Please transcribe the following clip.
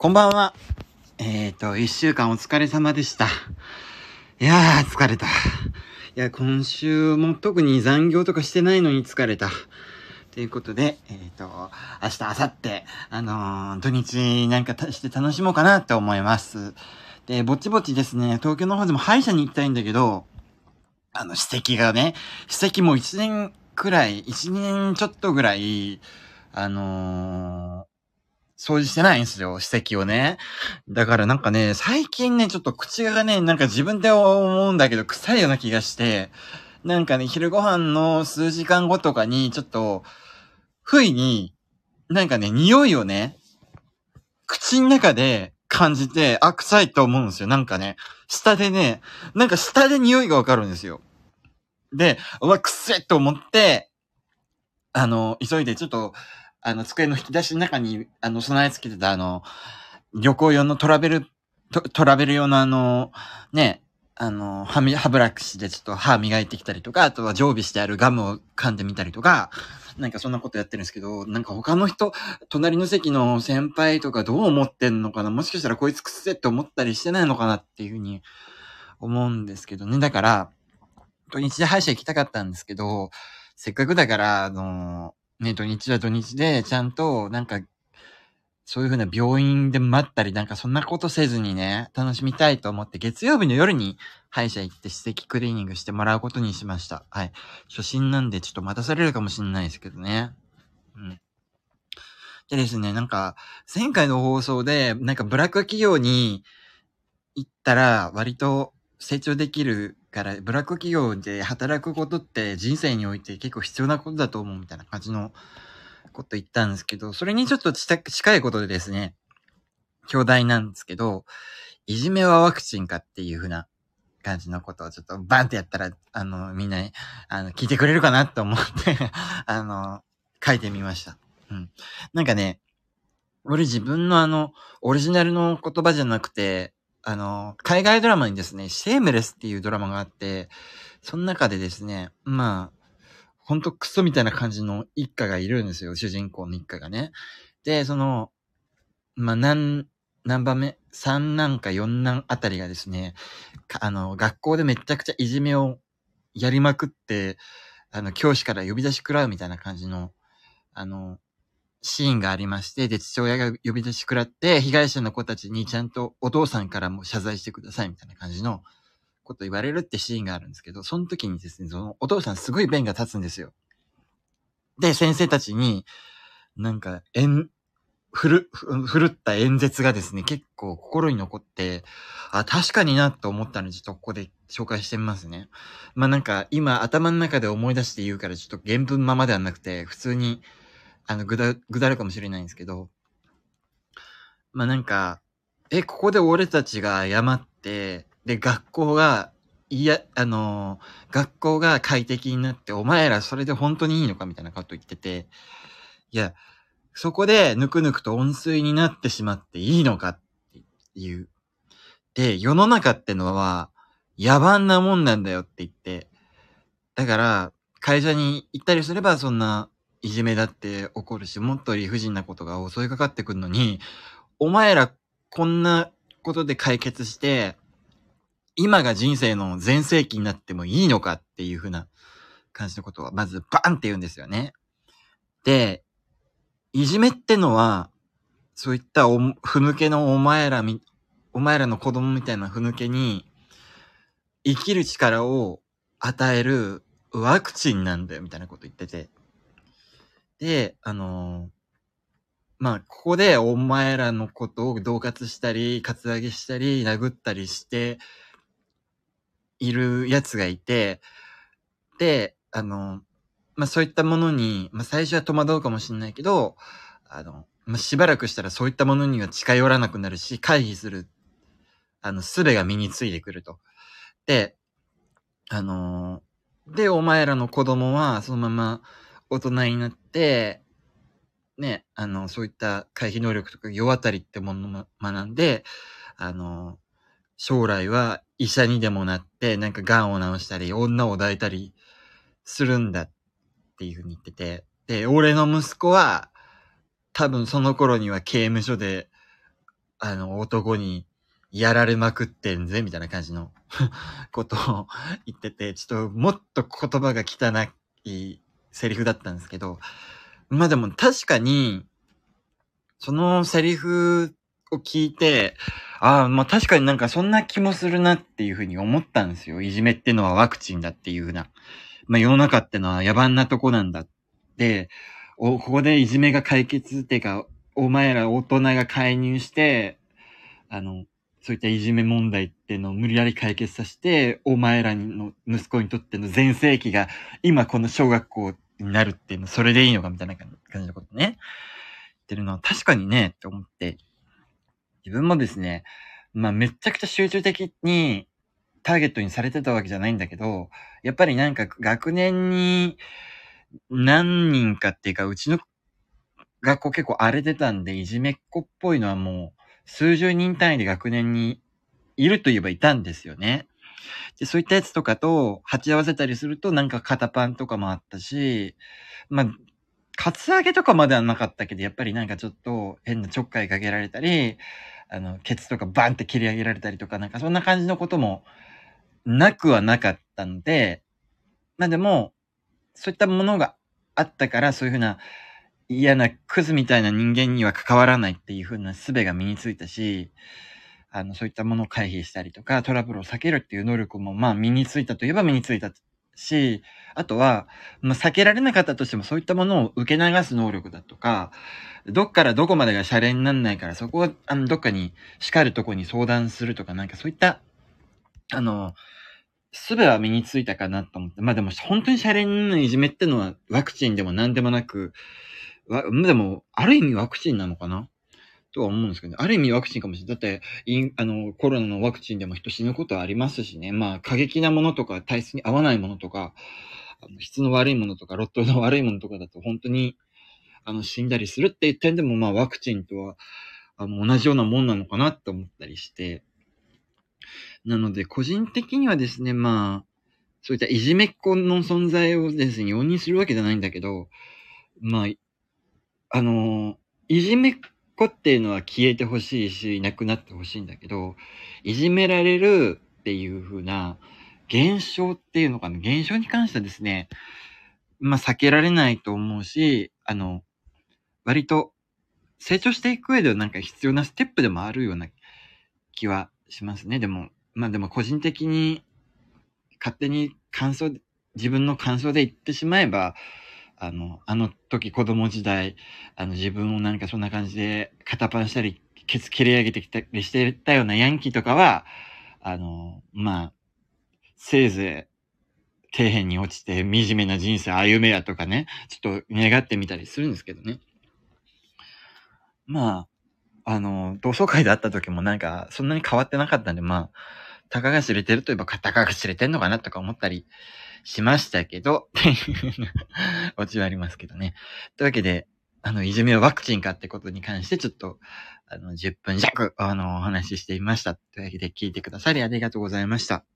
こんばんは。えっ、ー、と、一週間お疲れ様でした。いやー、疲れた。いや、今週も特に残業とかしてないのに疲れた。ということで、えっ、ー、と、明日、明後日、あのー、土日なんかして楽しもうかなって思います。で、ぼちぼちですね、東京の方でも歯医者に行きたいんだけど、あの、指摘がね、指摘も一年くらい、一年ちょっとぐらい、あの掃除してないんですよ、歯石をね。だからなんかね、最近ね、ちょっと口がね、なんか自分で思うんだけど、臭いような気がして、なんかね、昼ご飯の数時間後とかに、ちょっと、不意に、なんかね、匂いをね、口の中で感じて、あ、臭いと思うんですよ。なんかね、下でね、なんか下で匂いがわかるんですよ。で、うわ、くせえと思って、あの、急いでちょっと、あの、机の引き出しの中に、あの、備え付けてた、あの、旅行用のトラベル、トトラベル用のあの、ね、あの、歯み、歯ブラシでちょっと歯磨いてきたりとか、あとは常備してあるガムを噛んでみたりとか、なんかそんなことやってるんですけど、なんか他の人、隣の席の先輩とかどう思ってんのかな？もしかしたらこいつくせって思ったりしてないのかなっていうふうに思うんですけどね。だから、土日で歯医者行きたかったんですけど、せっかくだから、あのね、土日は土日で、ちゃんと、なんか、そういうふうな病院で待ったり、なんかそんなことせずにね、楽しみたいと思って、月曜日の夜に歯医者行って歯石クリーニングしてもらうことにしました。はい。初心なんでちょっと待たされるかもしれないですけどね。うん。でですね、なんか、前回の放送で、なんかブラック企業に行ったら、割と成長できるから、ブラック企業で働くことって人生において結構必要なことだと思うみたいな感じのこと言ったんですけど、それにちょっと近いことでですね、兄弟なんですけど、いじめはワクチンかっていう風な感じのことをちょっとバンってやったら、あの、みんな、あの、聞いてくれるかなと思って あの、書いてみました。うん。なんかね、俺自分のあの、オリジナルの言葉じゃなくて、あの、海外ドラマにですね、シェームレスっていうドラマがあって、その中でですね、まあ、ほんとクソみたいな感じの一家がいるんですよ、主人公の一家がね。で、その、まあ、何、何番目 ?3 男か4男あたりがですね、あの、学校でめちゃくちゃいじめをやりまくって、あの、教師から呼び出し食らうみたいな感じの、あの、シーンがありまして、で、父親が呼び出し食らって、被害者の子たちにちゃんとお父さんからも謝罪してくださいみたいな感じのこと言われるってシーンがあるんですけど、その時にですね、そのお父さんすごい弁が立つんですよ。で、先生たちに、なんか、えん、ふる、ふるった演説がですね、結構心に残って、あ、確かになと思ったので、ちょっとここで紹介してみますね。まあなんか、今頭の中で思い出して言うから、ちょっと原文ままではなくて、普通に、あの、ぐだ、ぐだるかもしれないんですけど、まあ、なんか、え、ここで俺たちが謝って、で、学校が、いや、あの学校が快適になって、お前らそれで本当にいいのかみたいなこと言ってて、いや、そこでぬくぬくと温水になってしまっていいのかっていう。で、世の中ってのは野蛮なもんなんだよって言って、だから、会社に行ったりすればそんないじめだって起こるし、もっと理不尽なことが襲いかかってくるのに、お前らこんなことで解決して、今が人生の全盛期になってもいいのかっていう風な感じのことは、まずバーンって言うんですよね。で、いじめってのは、そういったお、ふぬけのお前らみ、お前らの子供みたいなふぬけに、生きる力を与えるワクチンなんだよ、みたいなこと言ってて。で、あの、まあ、ここでお前らのことを恫喝したり、カツアゲしたり、殴ったりしている奴がいて、で、あの、まあそういったものに、まあ最初は戸惑うかもしれないけど、あの、まあしばらくしたらそういったものには近寄らなくなるし、回避する、あの、術が身についてくると。で、あので、お前らの子供はそのまま、大人になって、ね、あの、そういった回避能力とか世渡りってものを学んで、あの、将来は医者にでもなって、なんか癌を治したり、女を抱いたりするんだっていうふうに言ってて、で、俺の息子は、多分その頃には刑務所で、あの、男にやられまくってんぜ、みたいな感じの ことを言ってて、ちょっともっと言葉が汚いセリフだったんですけど、まあでも確かに、そのセリフを聞いて、ああ、まあ確かになんかそんな気もするなっていうふうに思ったんですよ。いじめってのはワクチンだっていうふうな。まあ世の中ってのは野蛮なとこなんだって、お、ここでいじめが解決っていうか、お前ら大人が介入して、あの、そういったいじめ問題っていうのを無理やり解決させて、お前らの息子にとっての全盛期が今この小学校になるっていうの、それでいいのかみたいな感じのことね。言ってるのは確かにね、って思って、自分もですね、まあめちゃくちゃ集中的にターゲットにされてたわけじゃないんだけど、やっぱりなんか学年に何人かっていうか、うちの学校結構荒れてたんで、いじめっ子っぽいのはもう数十人単位で学年にいると言えばいたんですよね。で、そういったやつとかと鉢合わせたりするとなんか肩パンとかもあったし、まあ、カツアゲとかまではなかったけど、やっぱりなんかちょっと変なちょっかいかけられたり、あの、ケツとかバンって切り上げられたりとか、なんかそんな感じのこともなくはなかったんで、まあでも、そういったものがあったから、そういうふうな嫌なクズみたいな人間には関わらないっていうふうな術が身についたし、あの、そういったものを回避したりとか、トラブルを避けるっていう能力も、まあ、身についたといえば身についたし、あとは、まあ、避けられなかったとしても、そういったものを受け流す能力だとか、どっからどこまでがシャレになんないから、そこは、あの、どっかに叱るとこに相談するとか、なんかそういった、あの、すべは身についたかなと思って。まあでも、本当にシャレにいじめってのは、ワクチンでも何でもなく、でも、ある意味ワクチンなのかな？とは思うんですけどね。ある意味ワクチンかもしれない。だって、イン、あの、コロナのワクチンでも人死ぬことはありますしね。まあ、過激なものとか、体質に合わないものとか、あの質の悪いものとか、ロットの悪いものとかだと、本当に、あの、死んだりするっていう点でも、まあ、ワクチンとは、あの、同じようなもんなのかなって思ったりして。なので、個人的にはですね、まあ、そういったいじめっ子の存在をですね、容認するわけじゃないんだけど、まあ、あの、いじめっ子っていうのは消えてほしいし、いなくなってほしいんだけど、いじめられるっていう風な現象っていうのかな、現象に関してはですね、まあ避けられないと思うし、あの、割と成長していく上ではなんか必要なステップでもあるような気はしますね。でも、まあでも個人的に勝手に感想、自分の感想で言ってしまえば、あの、あの時子供時代、あの自分をなんかそんな感じで肩パンしたり、ケツ切り上げてきたりしてたようなヤンキーとかは、あの、まあ、せいぜい底辺に落ちて惨めな人生歩めやとかね、ちょっと願ってみたりするんですけどね。まあ、あの、同窓会で会った時もなんか、そんなに変わってなかったんで、まあ、たかが知れてるといえば、たかが知れてんのかなとか思ったりしましたけど、っていうオチはありますけどね。というわけで、あの、いじめをワクチンかってことに関して、ちょっと、あの、10分弱、あの、お話ししてみました。というわけで、聞いてくださりありがとうございました。